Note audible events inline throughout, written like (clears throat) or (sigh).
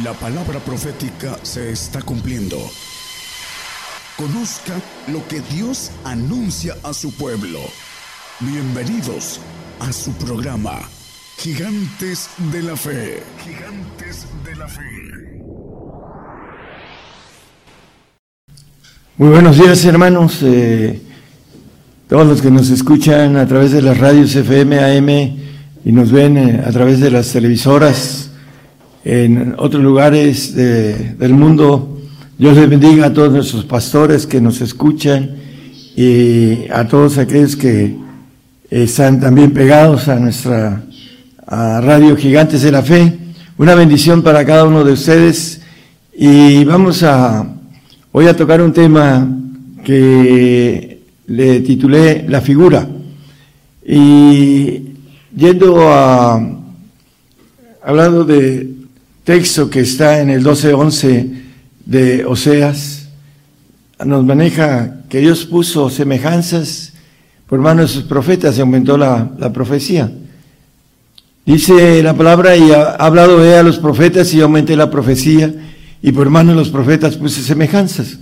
La palabra profética se está cumpliendo. Conozca lo que Dios anuncia a su pueblo. Bienvenidos a su programa, Gigantes de la Fe. Gigantes de la Fe. Muy buenos días hermanos, eh, todos los que nos escuchan a través de las radios FM, AM y nos ven eh, a través de las televisoras en otros lugares del mundo. Dios les bendiga a todos nuestros pastores que nos escuchan y a todos aquellos que están también pegados a nuestra radio Gigantes de la Fe. Una bendición para cada uno de ustedes y vamos a hoy a tocar un tema que le titulé La figura. Y yendo a hablando de texto que está en el 12.11 de Oseas, nos maneja que Dios puso semejanzas por manos de sus profetas y aumentó la, profecía. Dice la palabra, y ha hablado a los profetas y aumenté la profecía, y por manos de los profetas puse semejanzas.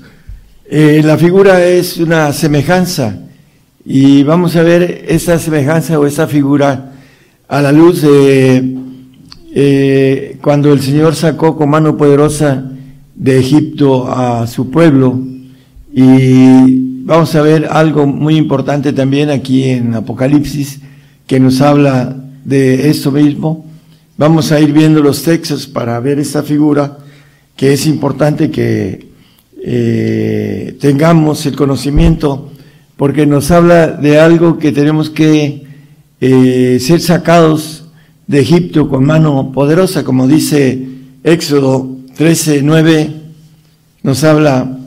Eh, la figura es una semejanza, y vamos a ver esa semejanza o esa figura a la luz de eh, cuando el Señor sacó con mano poderosa de Egipto a su pueblo y vamos a ver algo muy importante también aquí en Apocalipsis que nos habla de esto mismo. Vamos a ir viendo los textos para ver esta figura que es importante que eh, tengamos el conocimiento porque nos habla de algo que tenemos que eh, ser sacados de Egipto con mano poderosa, como dice Éxodo 13, 9, nos habla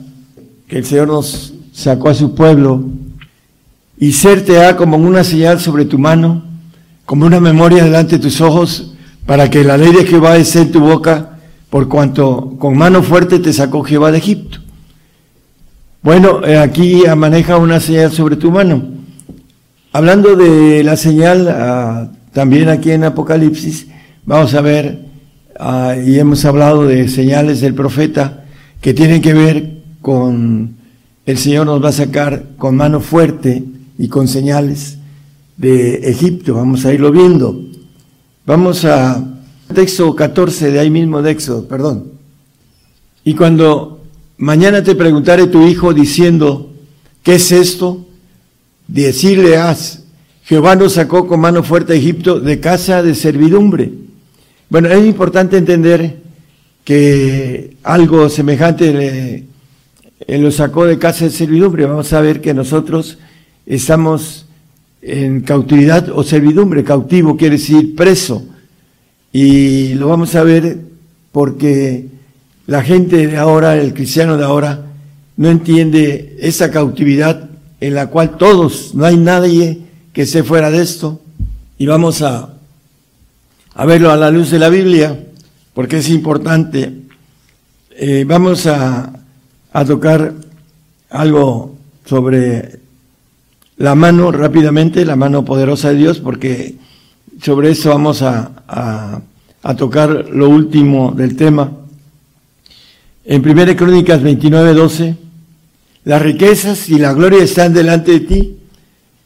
que el Señor nos sacó a su pueblo y ser te ha como una señal sobre tu mano, como una memoria delante de tus ojos, para que la ley de Jehová esté en tu boca, por cuanto con mano fuerte te sacó Jehová de Egipto. Bueno, eh, aquí maneja una señal sobre tu mano. Hablando de la señal, también aquí en Apocalipsis vamos a ver, ah, y hemos hablado de señales del profeta que tienen que ver con el Señor nos va a sacar con mano fuerte y con señales de Egipto. Vamos a irlo viendo. Vamos a texto 14 de ahí mismo de Éxodo, perdón. Y cuando mañana te preguntare tu hijo diciendo, ¿qué es esto? Decirle haz, Jehová nos sacó con mano fuerte a Egipto de casa de servidumbre. Bueno, es importante entender que algo semejante le, lo sacó de casa de servidumbre. Vamos a ver que nosotros estamos en cautividad o servidumbre. Cautivo quiere decir preso. Y lo vamos a ver porque la gente de ahora, el cristiano de ahora, no entiende esa cautividad en la cual todos, no hay nadie que esté fuera de esto y vamos a, a verlo a la luz de la Biblia porque es importante. Eh, vamos a, a tocar algo sobre la mano rápidamente, la mano poderosa de Dios, porque sobre eso vamos a, a, a tocar lo último del tema. En 1 Crónicas 29, 12, las riquezas y la gloria están delante de ti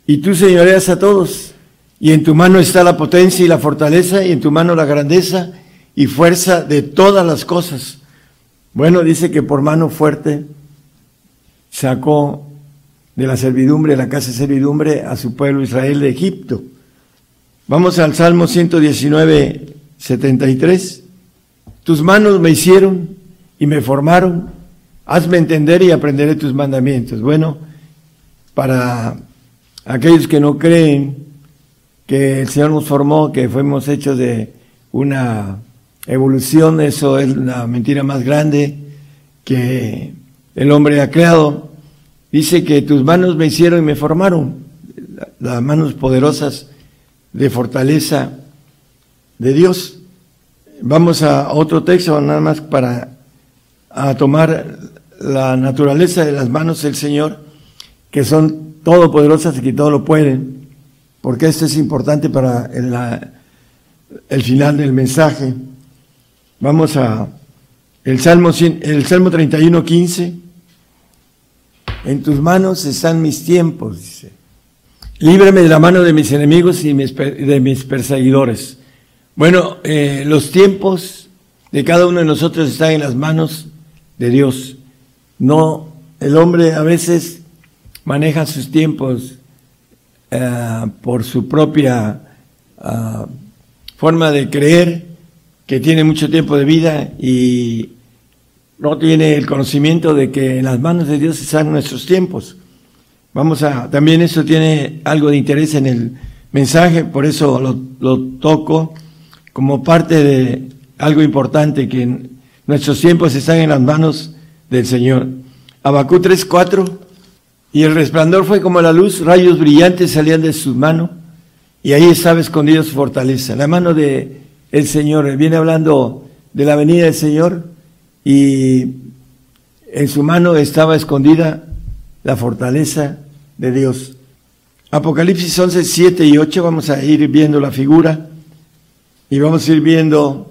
y tú señoreas a todos, y en tu mano está la potencia y la fortaleza, y en tu mano la grandeza y fuerza de todas las cosas. Bueno, dice que por mano fuerte sacó de la servidumbre, de la casa de servidumbre, a su pueblo Israel de Egipto. Vamos al Salmo 119, 73. Tus manos me hicieron y me formaron. Hazme entender y aprenderé tus mandamientos. Bueno, para aquellos que no creen que el Señor nos formó, que fuimos hechos de una evolución, eso es la mentira más grande que el hombre ha creado. Dice que tus manos me hicieron y me formaron, las manos poderosas de fortaleza de Dios. Vamos a otro texto nada más para tomar la naturaleza de las manos del Señor, que son todopoderosas y que todo lo pueden, porque esto es importante para el, final del mensaje. Vamos a El Salmo, el Salmo 31, 15. En tus manos están mis tiempos, dice. Líbrame de la mano de mis enemigos y de mis perseguidores. Bueno, eh, los tiempos de cada uno de nosotros están en las manos de Dios. No, el hombre a veces maneja sus tiempos eh, por su propia ah, forma de creer que tiene mucho tiempo de vida y no tiene el conocimiento de que en las manos de Dios están nuestros tiempos. Vamos a, también eso tiene algo de interés en el mensaje, por eso lo, lo toco como parte de algo importante, que nuestros tiempos están en las manos del Señor. Abacú 3.4, y el resplandor fue como la luz, rayos brillantes salían de su mano, y ahí estaba escondida su fortaleza. La mano de el Señor, viene hablando de la venida del Señor, y en su mano estaba escondida la fortaleza de Dios. Apocalipsis 11, 7 y 8, vamos a ir viendo la figura y vamos a ir viendo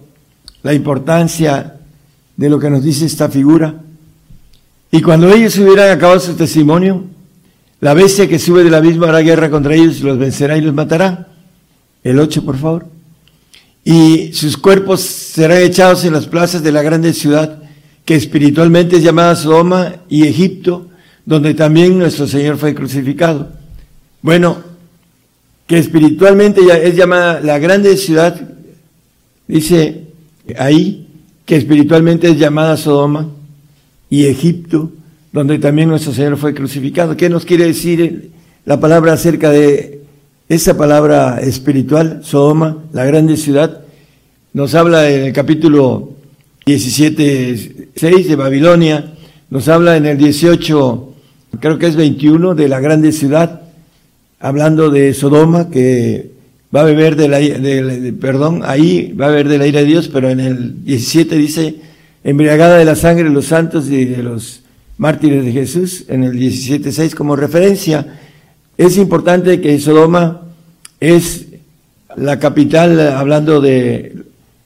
la importancia de lo que nos dice esta figura. Y cuando ellos hubieran acabado su testimonio, la bestia que sube del abismo hará guerra contra ellos y los vencerá y los matará. El 8, por favor. Y sus cuerpos serán echados en las plazas de la grande ciudad, que espiritualmente es llamada Sodoma y Egipto, donde también nuestro Señor fue crucificado. Bueno, que espiritualmente es llamada la grande ciudad, dice ahí, que espiritualmente es llamada Sodoma y Egipto, donde también nuestro Señor fue crucificado. ¿Qué nos quiere decir la palabra acerca de esa palabra espiritual, Sodoma, la grande ciudad? Nos habla en el capítulo 17, 6 de Babilonia, nos habla en el 18, creo que es 21, de la grande ciudad, hablando de Sodoma, que va a beber de la, perdón, ahí va a beber de la ira de Dios, pero en el 17 dice, embriagada de la sangre de los santos y de los mártires de Jesús, en el 17.6 como referencia. Es importante que Sodoma es la capital, hablando de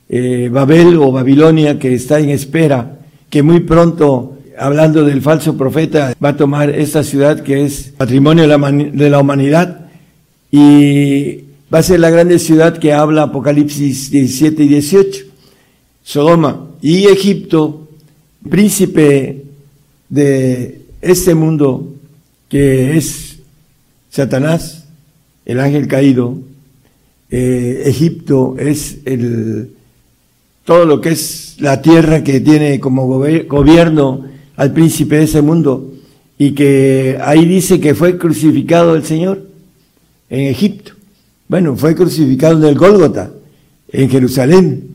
eh, Babel o Babilonia, que está en espera, que muy pronto, hablando del falso profeta, va a tomar esta ciudad que es patrimonio de la, humanidad y va a ser la grande ciudad que habla Apocalipsis 17 y 18. Sodoma y Egipto, príncipe de este mundo que es Satanás, el ángel caído, eh, Egipto es el, todo lo que es la tierra que tiene como gobierno al príncipe de ese mundo y que ahí dice que fue crucificado el Señor en Egipto. Bueno, fue crucificado en el Gólgota, en Jerusalén,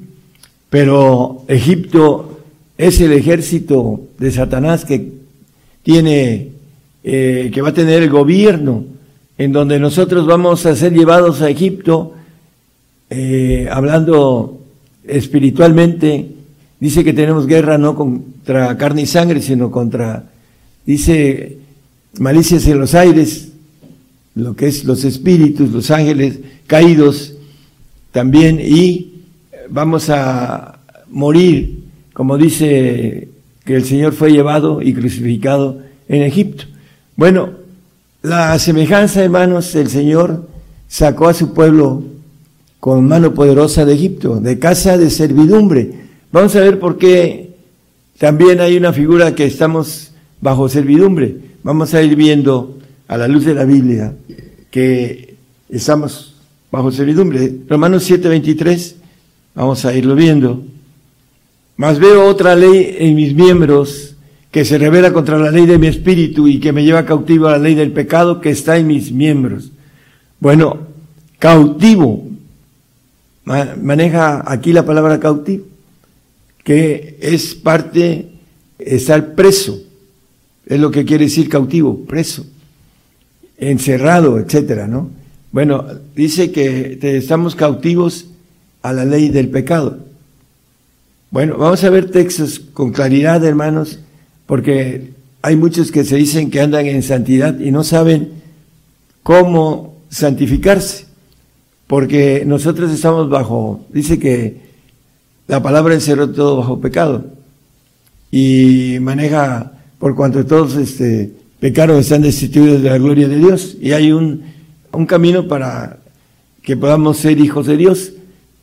pero Egipto es el ejército de Satanás que tiene, eh, que va a tener el gobierno, en donde nosotros vamos a ser llevados a Egipto, eh, hablando espiritualmente, dice que tenemos guerra no contra carne y sangre, sino contra, dice, malicias en los aires, lo que es los espíritus, los ángeles caídos también, y vamos a morir, como dice que el Señor fue llevado y crucificado en Egipto. Bueno, la semejanza, hermanos, el Señor sacó a su pueblo con mano poderosa de Egipto, de casa de servidumbre. Vamos a ver por qué también hay una figura que estamos bajo servidumbre. Vamos a ir viendo a la luz de la Biblia que estamos bajo servidumbre. Romanos 7:23 Vamos a irlo viendo. Mas veo otra ley en mis miembros que se revela contra la ley de mi espíritu y que me lleva cautivo a la ley del pecado que está en mis miembros. Bueno, cautivo. Maneja aquí la palabra cautivo, que es parte, estar preso. Es lo que quiere decir cautivo, preso, encerrado, etcétera, ¿no? Bueno, dice que estamos cautivos a la ley del pecado. Bueno, vamos a ver textos con claridad, hermanos, porque hay muchos que se dicen que andan en santidad y no saben cómo santificarse, porque nosotros estamos bajo, dice que la palabra encerró todo bajo pecado. y maneja por cuanto todos este, pecaron están destituidos de la gloria de Dios y hay un, un camino para que podamos ser hijos de Dios,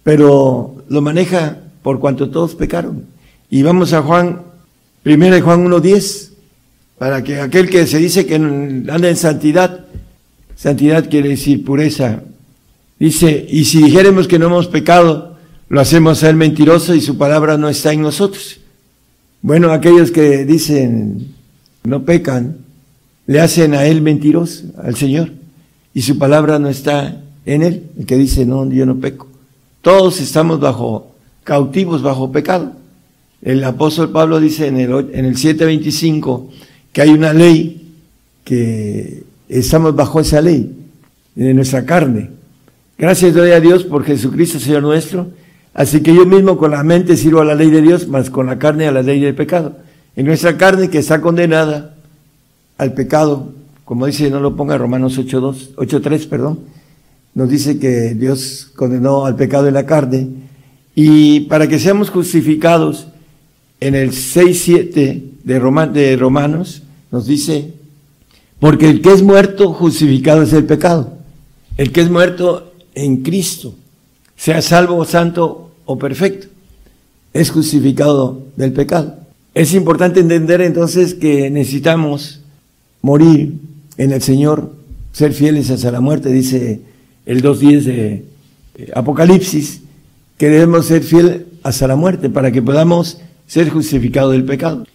pero lo maneja por cuanto todos pecaron. Y vamos a Juan, primera de Juan 1.10, para que aquel que se dice que anda en santidad, santidad quiere decir pureza, dice, y si dijéremos que no hemos pecado, lo hacemos a él mentiroso y su palabra no está en nosotros. Bueno, aquellos que dicen no pecan, le hacen a él mentiroso, al Señor, y su palabra no está en él, el que dice no, yo no peco. Todos estamos bajo, cautivos bajo pecado. El apóstol Pablo dice en el, en el 725 que hay una ley que estamos bajo esa ley de nuestra carne. Gracias doy a Dios por Jesucristo Señor nuestro. Así que yo mismo con la mente sirvo a la ley de Dios, más con la carne a la ley del pecado. En nuestra carne que está condenada al pecado, como dice, no lo ponga Romanos 8.2, 8.3, perdón, nos dice que Dios condenó al pecado en la carne y para que seamos justificados en el 6.7 de, de Romanos nos dice, porque el que es muerto justificado es el pecado, el que es muerto en Cristo, sea salvo, santo o perfecto, es justificado del pecado. Es importante entender entonces que necesitamos morir en el Señor, ser fieles hasta la muerte, dice el 2.10 de Apocalipsis, que debemos ser fieles hasta la muerte para que podamos ser justificados del pecado.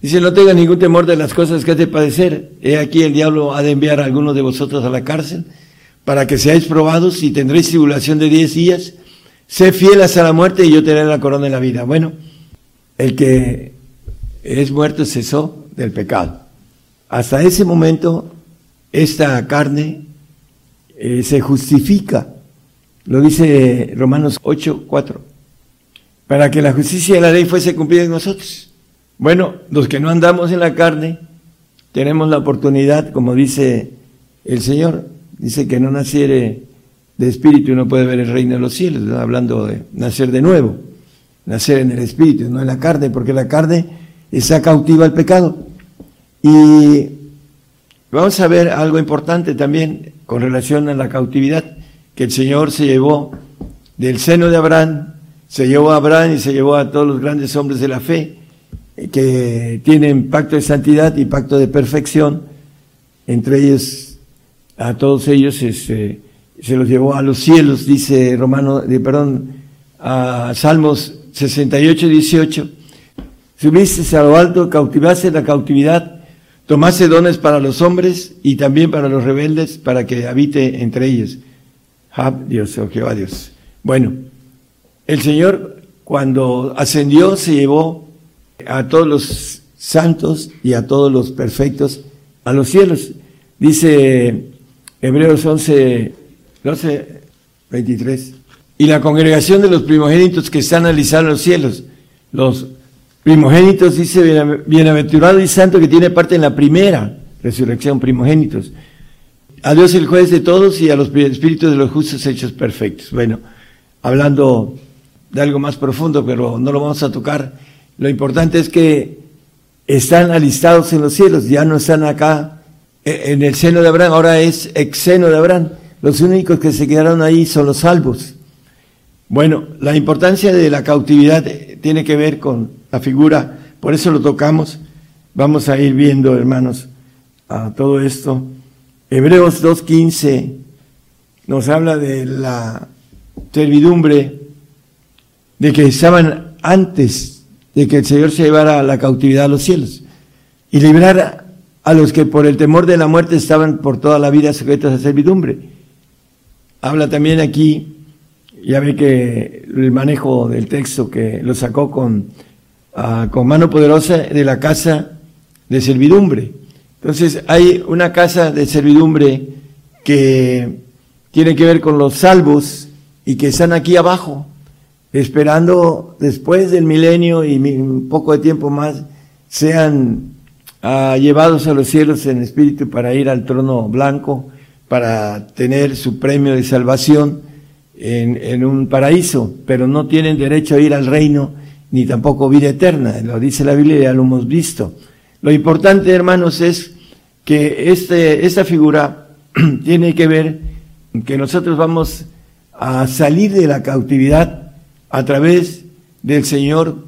Dice, no tenga ningún temor de las cosas que has de padecer. He aquí el diablo ha de enviar a algunos de vosotros a la cárcel para que seáis probados y tendréis tribulación de diez días. Sé fiel hasta la muerte y yo te daré la corona de la vida. Bueno, el que es muerto cesó del pecado. Hasta ese momento, esta carne eh, se justifica. Lo dice Romanos 8, 4. Para que la justicia de la ley fuese cumplida en nosotros. Bueno, los que no andamos en la carne, tenemos la oportunidad, como dice el Señor, dice que no naciere de espíritu no puede ver el reino de los cielos, hablando de nacer de nuevo, nacer en el espíritu, no en la carne, porque la carne está cautiva al pecado. Y vamos a ver algo importante también con relación a la cautividad, que el Señor se llevó del seno de Abraham, se llevó a Abraham y se llevó a todos los grandes hombres de la fe, que tienen pacto de santidad y pacto de perfección, entre ellos, a todos ellos este, se los llevó a los cielos, dice Romano, perdón, a Salmos 68, 18, subiste a lo alto, cautivaste la cautividad, tomaste dones para los hombres y también para los rebeldes, para que habite entre ellos. Jab Dios, oh Jehová Dios. Bueno, el Señor cuando ascendió se llevó a todos los santos y a todos los perfectos a los cielos. Dice Hebreos 11, 12, 23. Y la congregación de los primogénitos que están alisados en los cielos, los primogénitos, dice, bienaventurado y santo que tiene parte en la primera resurrección, primogénitos. A Dios el juez de todos y a los espíritus de los justos hechos perfectos. Bueno, hablando de algo más profundo, pero no lo vamos a tocar lo importante es que están alistados en los cielos, ya no están acá eh, en el seno de Abraham, ahora es ex seno de Abraham. Los únicos que se quedaron ahí son los salvos. Bueno, la importancia de la cautividad eh, tiene que ver con la figura, por eso lo tocamos. Vamos a ir viendo, hermanos, a todo esto. Hebreos 2.15 nos habla de la servidumbre, de que estaban antes de que el Señor se llevara a la cautividad a los cielos y librara a los que por el temor de la muerte estaban por toda la vida sujetos a servidumbre. Habla también aquí, ya ve que el manejo del texto que lo sacó con, ah, con mano poderosa de la casa de servidumbre. Entonces hay una casa de servidumbre que tiene que ver con los salvos y que están aquí abajo esperando después del milenio y un poco de tiempo más, sean ah, llevados a los cielos en espíritu para ir al trono blanco, para tener su premio de salvación en, en un paraíso, pero no tienen derecho a ir al reino ni tampoco vida eterna. Lo dice la Biblia, ya lo hemos visto. Lo importante, hermanos, es que este, esta figura (clears throat) tiene que ver que nosotros vamos a salir de la cautividad a través del Señor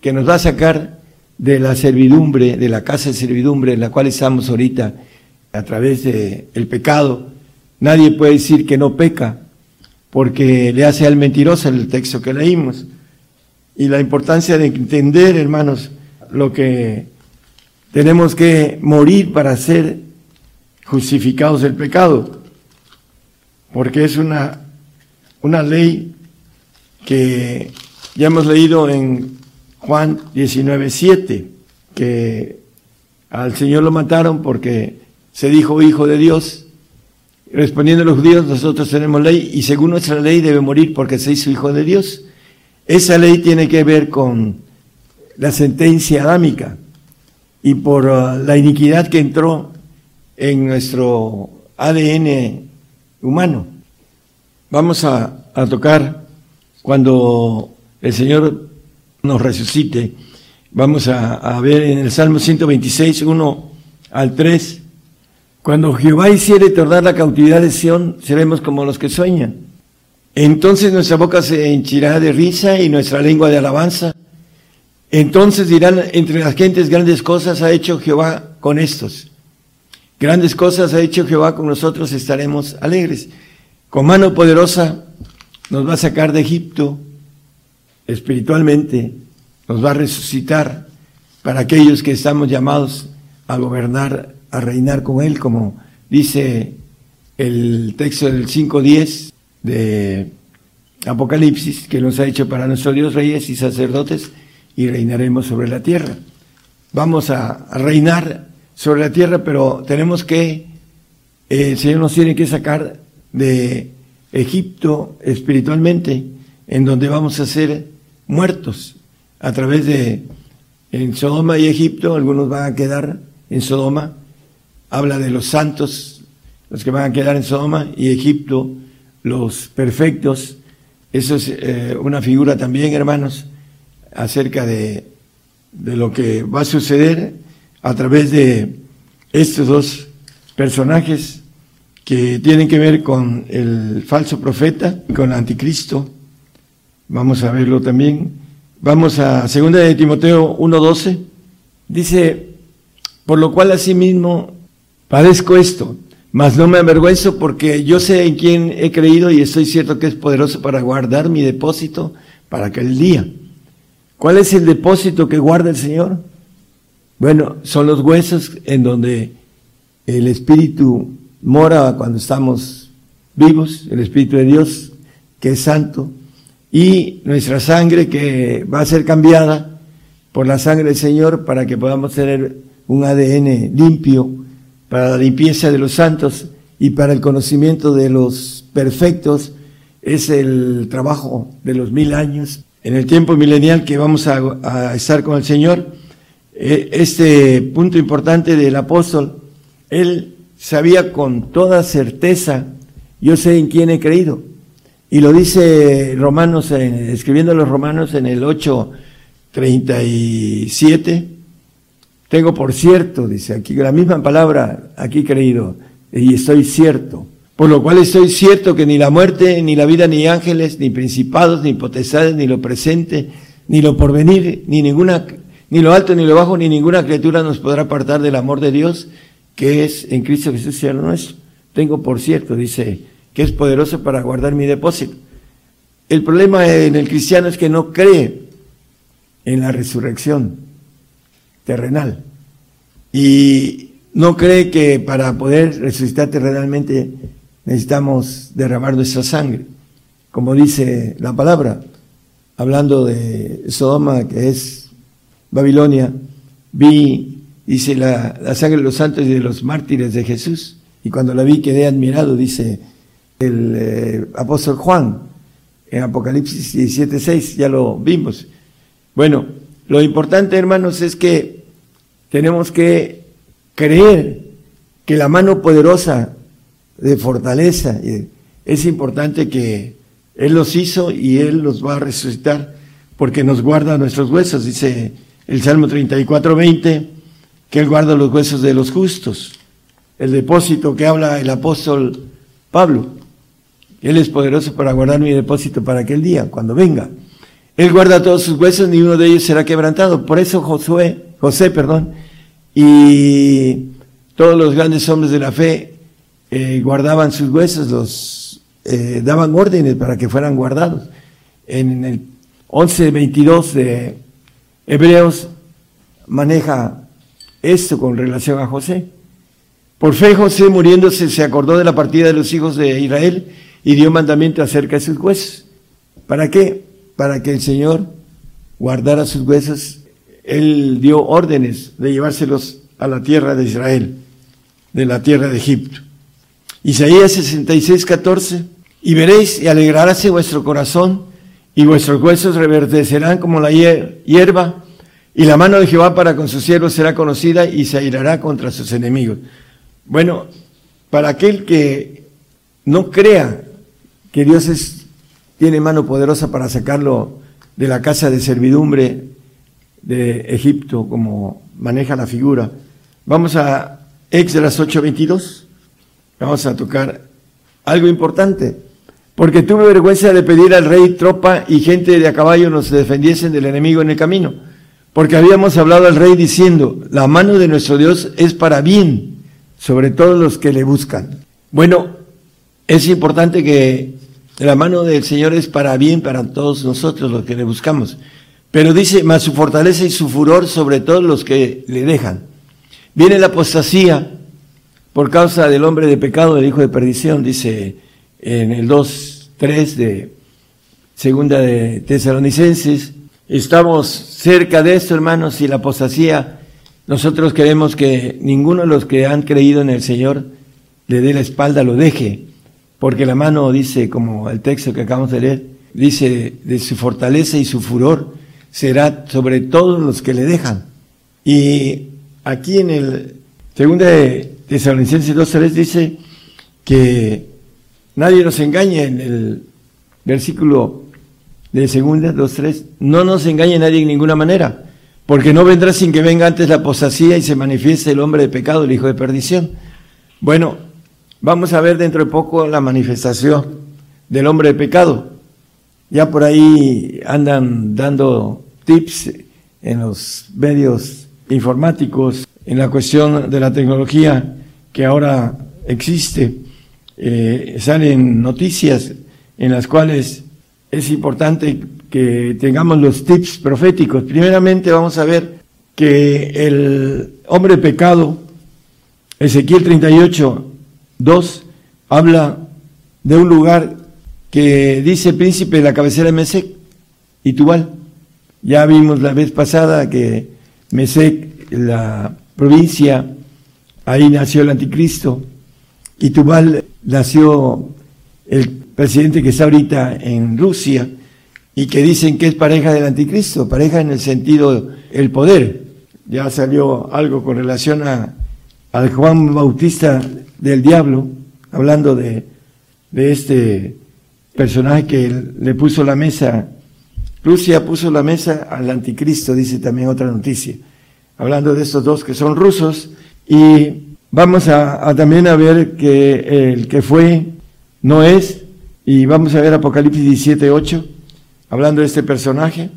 que nos va a sacar de la servidumbre, de la casa de servidumbre en la cual estamos ahorita, a través del el pecado. Nadie puede decir que no peca, porque le hace al mentiroso el texto que leímos. Y la importancia de entender, hermanos, lo que tenemos que morir para ser justificados del pecado, porque es una, una ley que ya hemos leído en Juan 19.7, que al Señor lo mataron porque se dijo hijo de Dios. Respondiendo a los judíos, nosotros tenemos ley y según nuestra ley debe morir porque se hizo hijo de Dios. Esa ley tiene que ver con la sentencia adámica y por uh, la iniquidad que entró en nuestro ADN humano. Vamos a, tocar cuando el Señor nos resucite. Vamos a, a, ver en el Salmo 126, 1 al 3. Cuando Jehová hiciere tornar la cautividad de Sión, seremos como los que sueñan. Entonces nuestra boca se henchirá de risa y nuestra lengua de alabanza. Entonces dirán entre las gentes grandes cosas ha hecho Jehová con estos. Grandes cosas ha hecho Jehová con nosotros, estaremos alegres. Con mano poderosa nos va a sacar de Egipto espiritualmente, nos va a resucitar para aquellos que estamos llamados a gobernar, a reinar con Él, como dice el texto del 5.10 de Apocalipsis, que nos ha hecho para nuestro Dios reyes y sacerdotes, y reinaremos sobre la tierra. Vamos a, reinar sobre la tierra, pero tenemos que, eh, el Señor nos tiene que sacar de Egipto espiritualmente, en donde vamos a ser muertos a través de en Sodoma y Egipto, algunos van a quedar en Sodoma, habla de los santos, los que van a quedar en Sodoma, y Egipto, los perfectos. Eso es eh, una figura también, hermanos, acerca de, de lo que va a suceder a través de estos dos personajes que tienen que ver con el falso profeta con el anticristo. Vamos a verlo también. Vamos a 2 de Timoteo 1.12. Dice, por lo cual asimismo padezco esto, mas no me avergüenzo porque yo sé en quién he creído y estoy cierto que es poderoso para guardar mi depósito para aquel día. ¿Cuál es el depósito que guarda el Señor? Bueno, son los huesos en donde el Espíritu mora cuando estamos vivos, el Espíritu de Dios, que es santo, y nuestra sangre que va a ser cambiada por la sangre del Señor para que podamos tener un ADN limpio para la limpieza de los santos y para el conocimiento de los perfectos. Es el trabajo de los mil años en el tiempo milenial que vamos a, estar con el Señor, eh, este punto importante del apóstol, él sabía con toda certeza, yo sé en quién he creído. Y lo dice Romanos, escribiendo a los Romanos en el 8:37, tengo por cierto, dice aquí, la misma palabra, aquí creído, y estoy cierto. Por lo cual estoy cierto que ni la muerte, ni la vida, ni ángeles, ni principados, ni potestades, ni lo presente, ni lo porvenir, ni ni lo alto, ni lo bajo, ni ninguna criatura nos podrá apartar del amor de Dios, que es en Cristo Jesús, Señor nuestro. Tengo por cierto, dice, que es poderoso para guardar mi depósito. El problema en el cristiano es que no cree en la resurrección terrenal. Y no cree que para poder resucitar terrenalmente necesitamos derramar nuestra sangre. Como dice la palabra, hablando de Sodoma, que es Babilonia, vi, dice, la, la, sangre de los santos y de los mártires de Jesús. Y cuando la vi quedé admirado, dice el eh, apóstol Juan, en Apocalipsis 17.6, ya lo vimos. Bueno, lo importante, hermanos, es que tenemos que creer que la mano poderosa de fortaleza. Es importante que Él los hizo y Él los va a resucitar porque nos guarda nuestros huesos, dice el Salmo 34, 20, que Él guarda los huesos de los justos. El depósito que habla el apóstol Pablo. Él es poderoso para guardar mi depósito para aquel día, cuando venga. Él guarda todos sus huesos, ni uno de ellos será quebrantado. Por eso Josué, José, perdón, y todos los grandes hombres de la fe eh, guardaban sus huesos, los eh, daban órdenes para que fueran guardados. En el 11.22 de Hebreos maneja esto con relación a José. Por fe José muriéndose se acordó de la partida de los hijos de Israel y dio mandamiento acerca de sus huesos. ¿Para qué? Para que el Señor guardara sus huesos. Él dio órdenes de llevárselos a la tierra de Israel, de la tierra de Egipto. Isaías 66, 14. Y veréis y alegraráse vuestro corazón y vuestros huesos reverdecerán como la hierba y la mano de Jehová para con sus siervos será conocida y se airará contra sus enemigos. Bueno, para aquel que no crea que Dios tiene mano poderosa para sacarlo de la casa de servidumbre de Egipto, como maneja la figura. Vamos a Éxodas 8:22. Vamos a tocar algo importante. Porque tuve vergüenza de pedir al rey tropa y gente de a caballo nos defendiesen del enemigo en el camino. Porque habíamos hablado al rey diciendo, la mano de nuestro Dios es para bien sobre todos los que le buscan. Bueno, es importante que la mano del Señor es para bien para todos nosotros los que le buscamos. Pero dice, más su fortaleza y su furor sobre todos los que le dejan. Viene la apostasía por causa del hombre de pecado, del hijo de perdición, dice en el 2.3 de segunda de Tesalonicenses. Estamos cerca de esto, hermanos, y la apostasía, nosotros queremos que ninguno de los que han creído en el Señor le dé la espalda, lo deje, porque la mano dice, como el texto que acabamos de leer, dice de su fortaleza y su furor será sobre todos los que le dejan. Y aquí en el segunda de Tesalonicenses 2.3 dice que nadie nos engañe en el versículo de segunda 2.3, no nos engañe nadie en ninguna manera, porque no vendrá sin que venga antes la apostasía y se manifieste el hombre de pecado, el hijo de perdición. Bueno, vamos a ver dentro de poco la manifestación del hombre de pecado. Ya por ahí andan dando tips en los medios informáticos, en la cuestión de la tecnología que ahora existe. Eh, salen noticias en las cuales es importante que tengamos los tips proféticos. Primeramente vamos a ver que el hombre pecado, Ezequiel 38, 2, habla de un lugar que dice príncipe de la cabecera de Mesec y Tubal. Ya vimos la vez pasada que Mesec, la provincia, ahí nació el anticristo, y Tubal nació el presidente que está ahorita en Rusia y que dicen que es pareja del anticristo, pareja en el sentido el poder. Ya salió algo con relación a, al Juan Bautista del diablo, hablando de, de este personaje que le puso la mesa, Rusia puso la mesa al anticristo, dice también otra noticia, hablando de estos dos que son rusos, y vamos a, también a ver que el que fue no es, y vamos a ver Apocalipsis 17, 8, hablando de este personaje.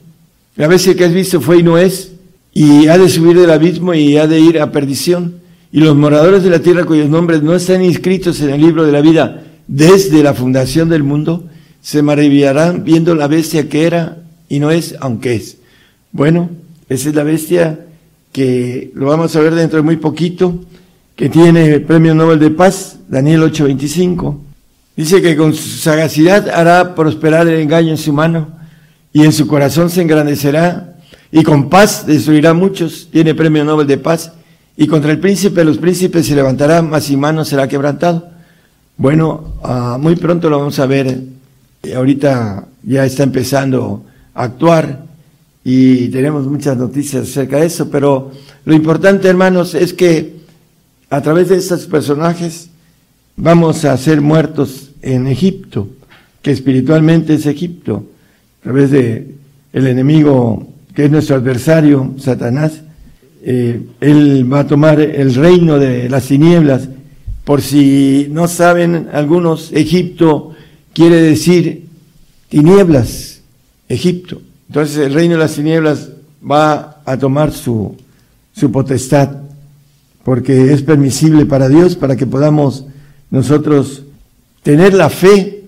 La vez que has visto fue y no es, y ha de subir del abismo y ha de ir a perdición. Y los moradores de la tierra cuyos nombres no están inscritos en el libro de la vida desde la fundación del mundo, se maravillarán viendo la bestia que era y no es, aunque es. Bueno, esa es la bestia que lo vamos a ver dentro de muy poquito, que tiene el premio Nobel de Paz, Daniel 825. Dice que con su sagacidad hará prosperar el engaño en su mano y en su corazón se engrandecerá y con paz destruirá muchos. Tiene premio Nobel de Paz y contra el príncipe de los príncipes se levantará, mas sin mano será quebrantado. Bueno, uh, muy pronto lo vamos a ver. Ahorita ya está empezando a actuar y tenemos muchas noticias acerca de eso, pero lo importante, hermanos, es que a través de estos personajes vamos a ser muertos en Egipto, que espiritualmente es Egipto, a través de el enemigo que es nuestro adversario, Satanás, eh, él va a tomar el reino de las tinieblas. Por si no saben algunos, Egipto quiere decir tinieblas, Egipto. Entonces el reino de las tinieblas va a tomar su, su potestad, porque es permisible para Dios, para que podamos nosotros tener la fe,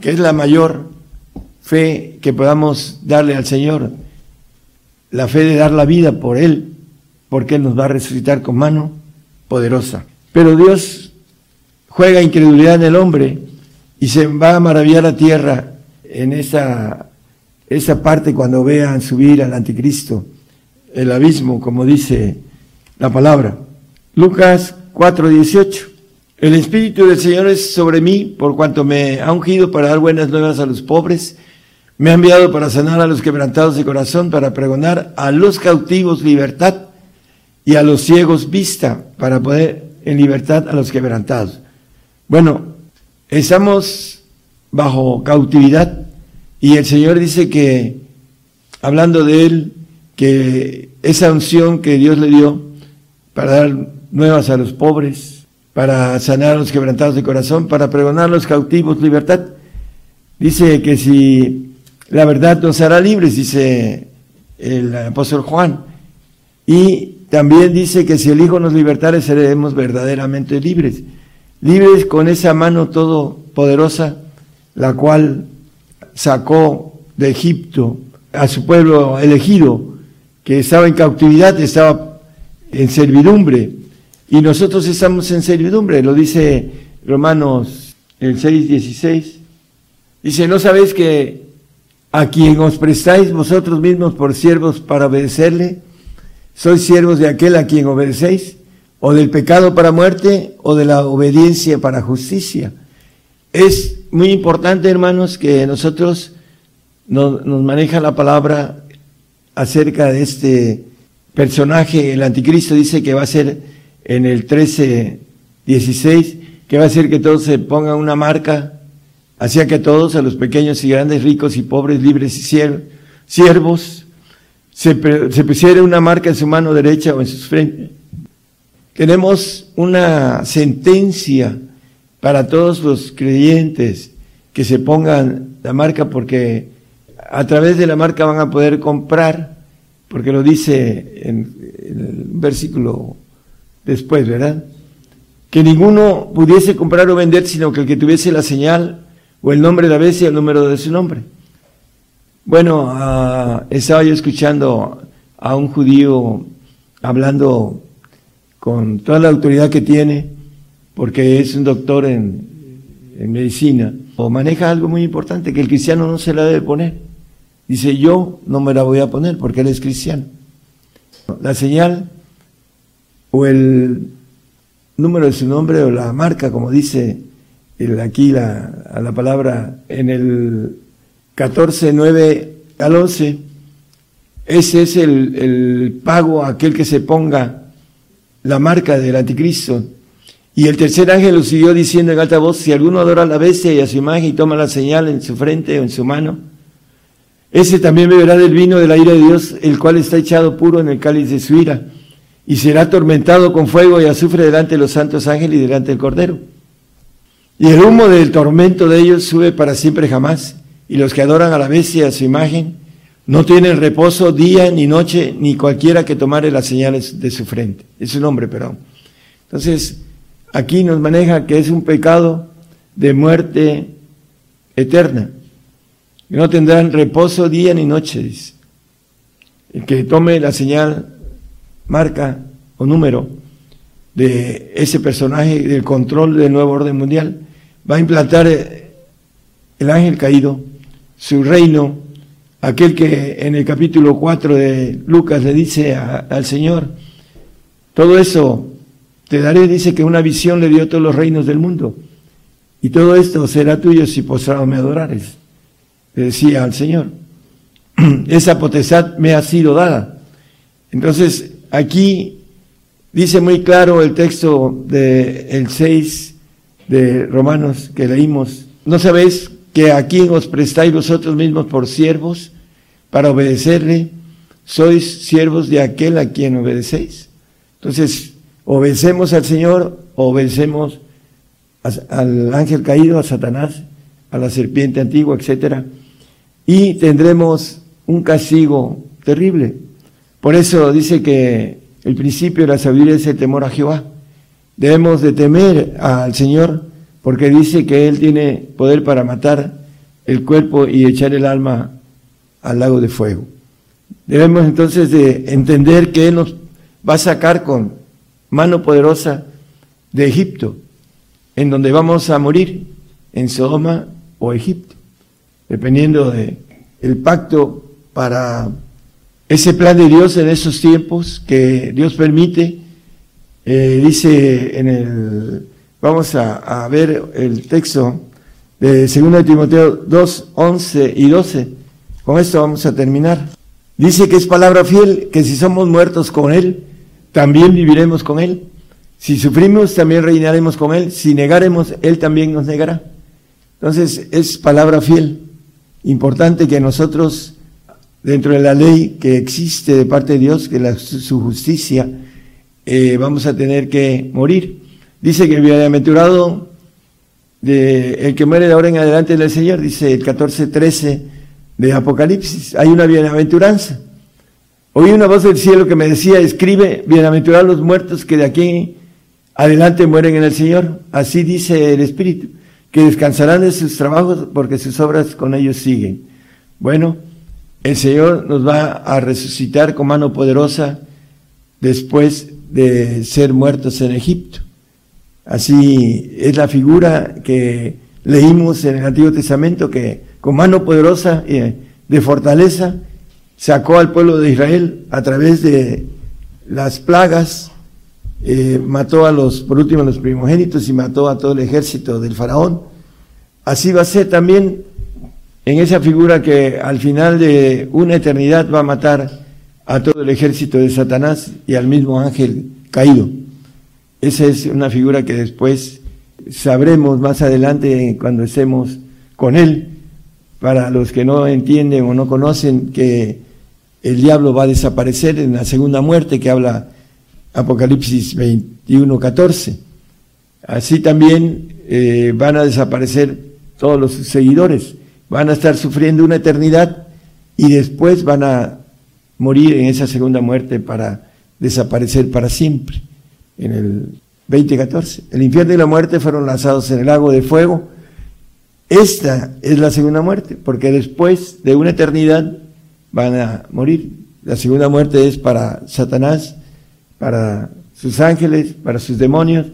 que es la mayor fe que podamos darle al Señor, la fe de dar la vida por Él, porque Él nos va a resucitar con mano poderosa. Pero Dios juega incredulidad en el hombre y se va a maravillar la tierra en esa, esa parte cuando vean subir al anticristo, el abismo, como dice la palabra. Lucas 4:18. El Espíritu del Señor es sobre mí por cuanto me ha ungido para dar buenas nuevas a los pobres, me ha enviado para sanar a los quebrantados de corazón, para pregonar a los cautivos libertad y a los ciegos vista, para poder en libertad a los quebrantados. Bueno, estamos bajo cautividad y el Señor dice que, hablando de Él, que esa unción que Dios le dio para dar nuevas a los pobres, para sanar a los quebrantados de corazón, para pregonar a los cautivos libertad, dice que si la verdad nos hará libres, dice el apóstol Juan. Y también dice que si el Hijo nos libertare, seremos verdaderamente libres. Libres con esa mano todopoderosa, la cual sacó de Egipto a su pueblo elegido, que estaba en cautividad, estaba en servidumbre. Y nosotros estamos en servidumbre, lo dice Romanos el 6, 16. Dice, ¿no sabéis que a quien os prestáis vosotros mismos por siervos para obedecerle, sois siervos de aquel a quien obedecéis, o del pecado para muerte, o de la obediencia para justicia. Es muy importante, hermanos, que nosotros nos, maneja la palabra acerca de este personaje, el anticristo dice que va a ser en el 13, 16, que va a ser que todos se pongan una marca Hacía que todos, a los pequeños y grandes, ricos y pobres, libres y siervos, se, pusiera una marca en su mano derecha o en sus frente. Tenemos una sentencia para todos los creyentes que se pongan la marca porque a través de la marca van a poder comprar, porque lo dice en, en el versículo después, ¿verdad? Que ninguno pudiese comprar o vender, sino que el que tuviese la señal o el nombre de la bestia, el número de su nombre. Bueno, ah, estaba yo escuchando a un judío hablando con toda la autoridad que tiene, porque es un doctor en, medicina, o maneja algo muy importante que el cristiano no se la debe poner. Dice, yo no me la voy a poner porque él es cristiano. La señal o el número de su nombre o la marca, como dice aquí la, a la palabra en el 14, 9 al 11, ese es el, pago a aquel que se ponga la marca del anticristo. Y el tercer ángel lo siguió diciendo en alta voz, si alguno adora a la bestia y a su imagen y toma la señal en su frente o en su mano, ese también beberá del vino de la ira de Dios, el cual está echado puro en el cáliz de su ira, y será atormentado con fuego y azufre delante de los santos ángeles y delante del Cordero. Y el humo del tormento de ellos sube para siempre jamás. Y los que adoran a la bestia, a su imagen, no tienen reposo día ni noche, ni cualquiera que tomare las señales de su frente. Es su nombre, perdón. Entonces, aquí nos maneja que es un pecado de muerte eterna. Y no tendrán reposo día ni noche. El que tome la señal, marca o número de ese personaje del control del nuevo orden mundial, va a implantar el ángel caído, su reino, aquel que en el capítulo 4 de Lucas le dice al Señor, todo eso te daré, dice que una visión le dio todos los reinos del mundo, y todo esto será tuyo si postrado me adorares, le decía al Señor. (clears throat) Esa potestad me ha sido dada. Entonces, aquí dice muy claro el texto del el 6 de Romanos que leímos, ¿no sabéis que a quién os prestáis vosotros mismos por siervos para obedecerle, sois siervos de aquel a quien obedecéis. Entonces, obedecemos al Señor, obedecemos al ángel caído, a Satanás, a la serpiente antigua, etcétera, y tendremos un castigo terrible. Por eso dice que el principio de la sabiduría es el temor a Jehová. Debemos de temer al Señor porque dice que Él tiene poder para matar el cuerpo y echar el alma al lago de fuego. Debemos entonces de entender que Él nos va a sacar con mano poderosa de Egipto, en donde vamos a morir, en Sodoma o Egipto, dependiendo de el pacto para ese plan de Dios en esos tiempos que Dios permite. Eh, dice en el, vamos a, ver el texto de 2 Timoteo 2, 11 y 12. Con esto vamos a terminar. Dice que es palabra fiel, que si somos muertos con Él, también viviremos con Él. Si sufrimos, también reinaremos con Él. Si negaremos, Él también nos negará. Entonces, es palabra fiel. Importante que nosotros, dentro de la ley que existe de parte de Dios, que la, su justicia, eh, vamos a tener que morir. Dice que bienaventurado, de, el que muere de ahora en adelante del Señor, dice el 14.13 de Apocalipsis, hay una bienaventuranza. Oí una voz del cielo que me decía, escribe, bienaventurados los muertos que de aquí adelante mueren en el Señor. Así dice el Espíritu, que descansarán de sus trabajos porque sus obras con ellos siguen. Bueno, el Señor nos va a resucitar con mano poderosa después de ser muertos en Egipto. Así es la figura que leímos en el Antiguo Testamento que con mano poderosa de fortaleza sacó al pueblo de Israel a través de las plagas, eh, mató a los, por último, a los primogénitos y mató a todo el ejército del faraón. Así va a ser también en esa figura que al final de una eternidad va a matar a todo el ejército de Satanás y al mismo ángel caído. Esa es una figura que después sabremos más adelante cuando estemos con él para los que no entienden o no conocen que el diablo va a desaparecer en la segunda muerte que habla Apocalipsis 21, 14. Así también eh, van a desaparecer todos los seguidores, van a estar sufriendo una eternidad y después van a morir en esa segunda muerte para desaparecer para siempre. En el 2014, el infierno y la muerte fueron lanzados en el lago de fuego esta es la segunda muerte, porque después de una eternidad van a morir. La segunda muerte es para Satanás, para sus ángeles, para sus demonios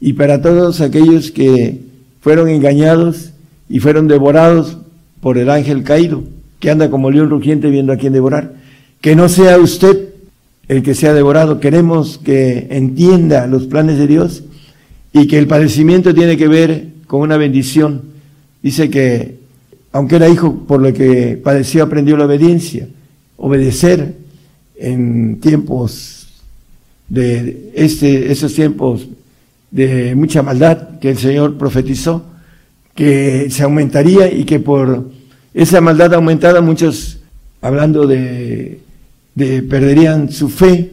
y para todos aquellos que fueron engañados y fueron devorados por el ángel caído, que anda como león rugiente viendo a quién devorar. Que no sea usted el que sea devorado. Queremos que entienda los planes de Dios y que el padecimiento tiene que ver con una bendición Dice que, aunque era hijo, por lo que padeció, aprendió la obediencia. Obedecer en tiempos de este, esos tiempos de mucha maldad que el Señor profetizó, que se aumentaría y que por esa maldad aumentada muchos, hablando de, de perderían su fe,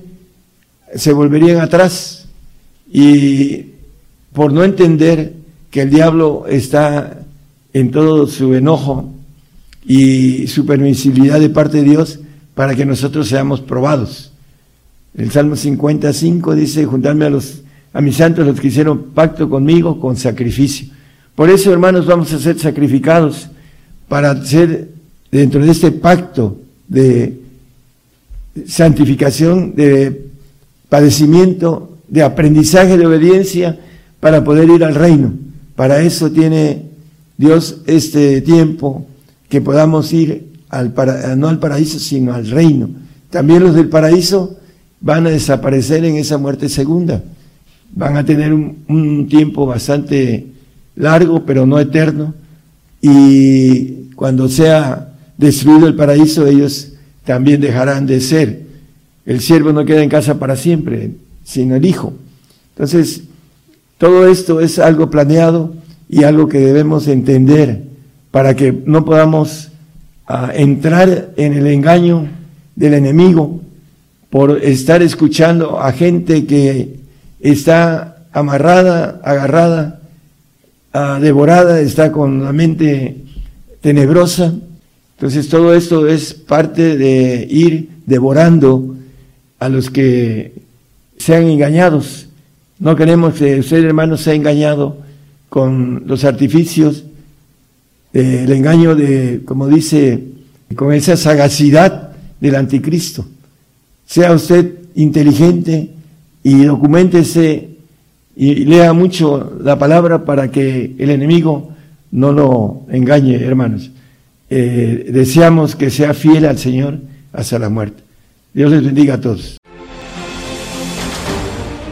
se volverían atrás y por no entender que el diablo está en todo su enojo y su permisibilidad de parte de Dios para que nosotros seamos probados. El Salmo 55 dice, juntarme a los a mis santos los que hicieron pacto conmigo con sacrificio. Por eso, hermanos, vamos a ser sacrificados para ser dentro de este pacto de santificación, de padecimiento, de aprendizaje de obediencia para poder ir al reino. Para eso tiene Dios este tiempo que podamos ir al para, no al paraíso, sino al reino. También los del paraíso van a desaparecer en esa muerte segunda. Van a tener un, un tiempo bastante largo, pero no eterno. Y cuando sea destruido el paraíso, ellos también dejarán de ser. El siervo no queda en casa para siempre, sino el hijo. Entonces, todo esto es algo planeado y algo que debemos entender para que no podamos a entrar en el engaño del enemigo por estar escuchando a gente que está amarrada, agarrada, devorada, está con la mente tenebrosa. Entonces todo esto es parte de ir devorando a los que sean engañados. No queremos que usted, hermano, sea engañado con los artificios, el engaño de, como dice, con esa sagacidad del anticristo. Sea usted inteligente y documentese y lea mucho la palabra para que el enemigo no lo engañe, hermanos. Eh, deseamos que sea fiel al Señor hasta la muerte. Dios les bendiga a todos.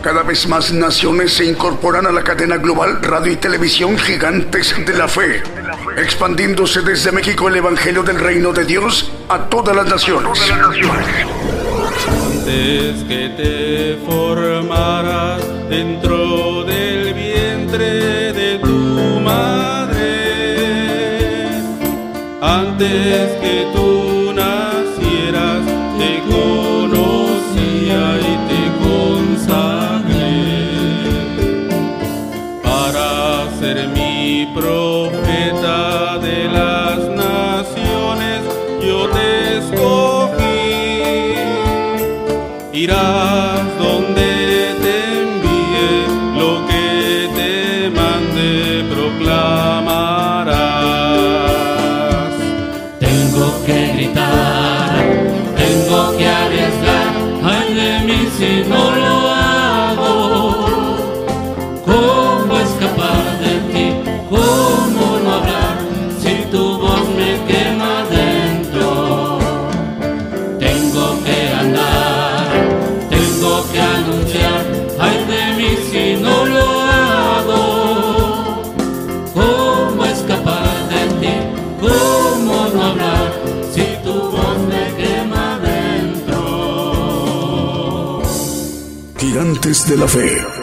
Cada vez más naciones se incorporan a la cadena global radio y televisión gigantes de la fe, expandiéndose desde México el Evangelio del Reino de Dios a todas las naciones. Antes que te formaras dentro del antes que tú nacieras, te conocía y te consagré para ser mi profeta de las naciones. Yo te escogí. Irás Gigantes de la fe.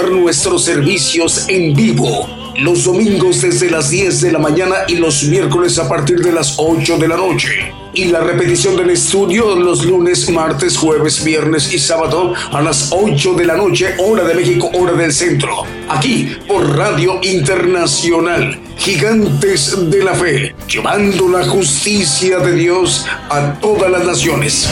nuestros servicios en vivo los domingos desde las 10 de la mañana y los miércoles a partir de las 8 de la noche. Y la repetición del estudio los lunes, martes, jueves, viernes y sábado a las 8 de la noche, hora de México, hora del centro. Aquí por Radio Internacional, Gigantes de la Fe, llevando la justicia de Dios a todas las naciones.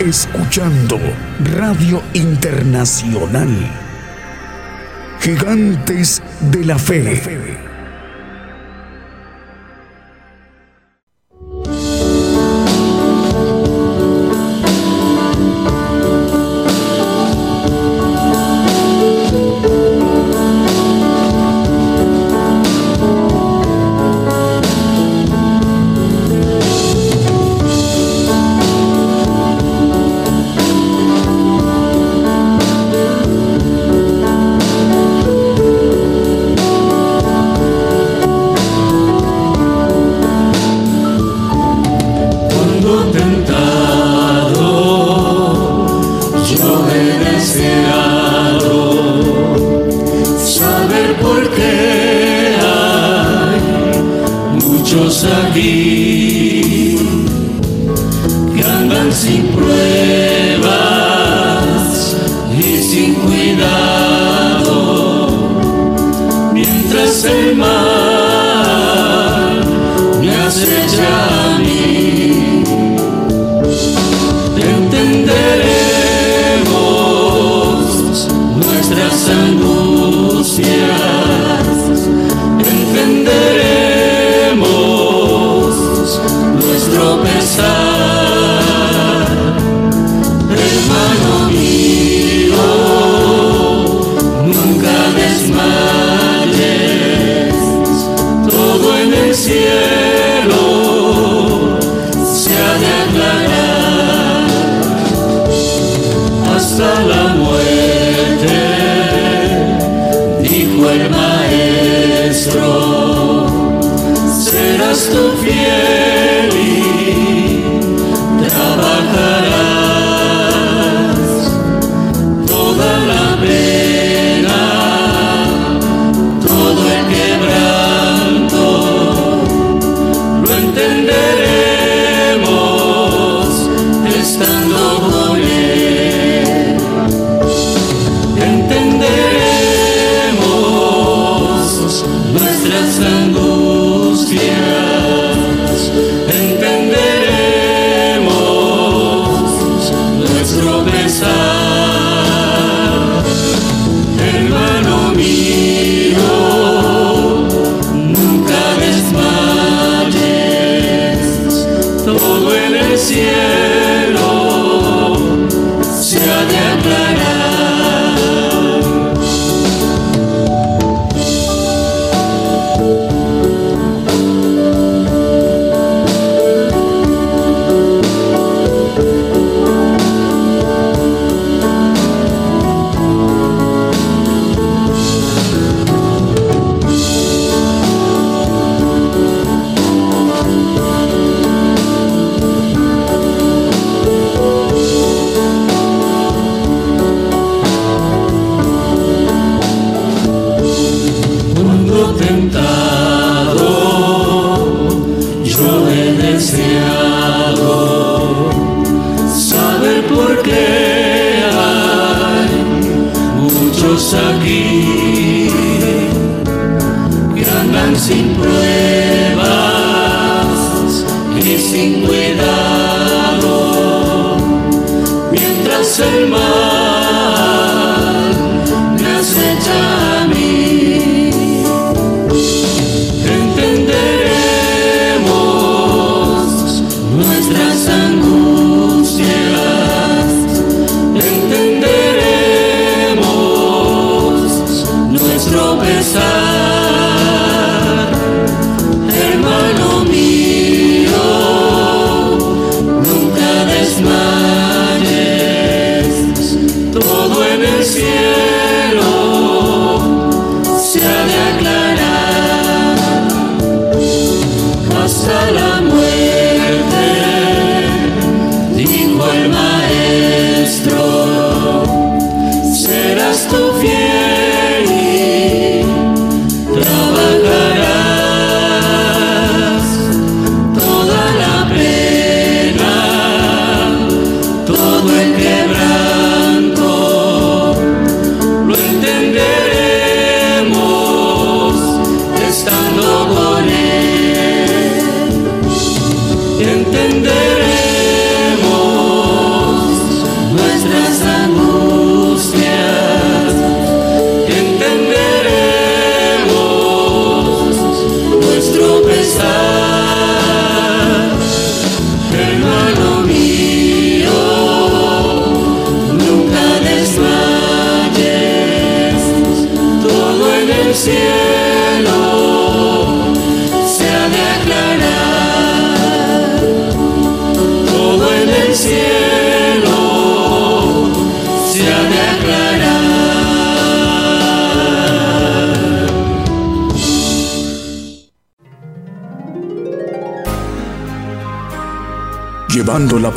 Escuchando Radio Internacional. Gigantes de la Fe. 녀석만. 녀석자. serás tu fiel.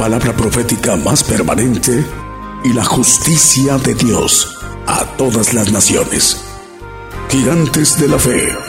palabra profética más permanente y la justicia de Dios a todas las naciones. Gigantes de la fe.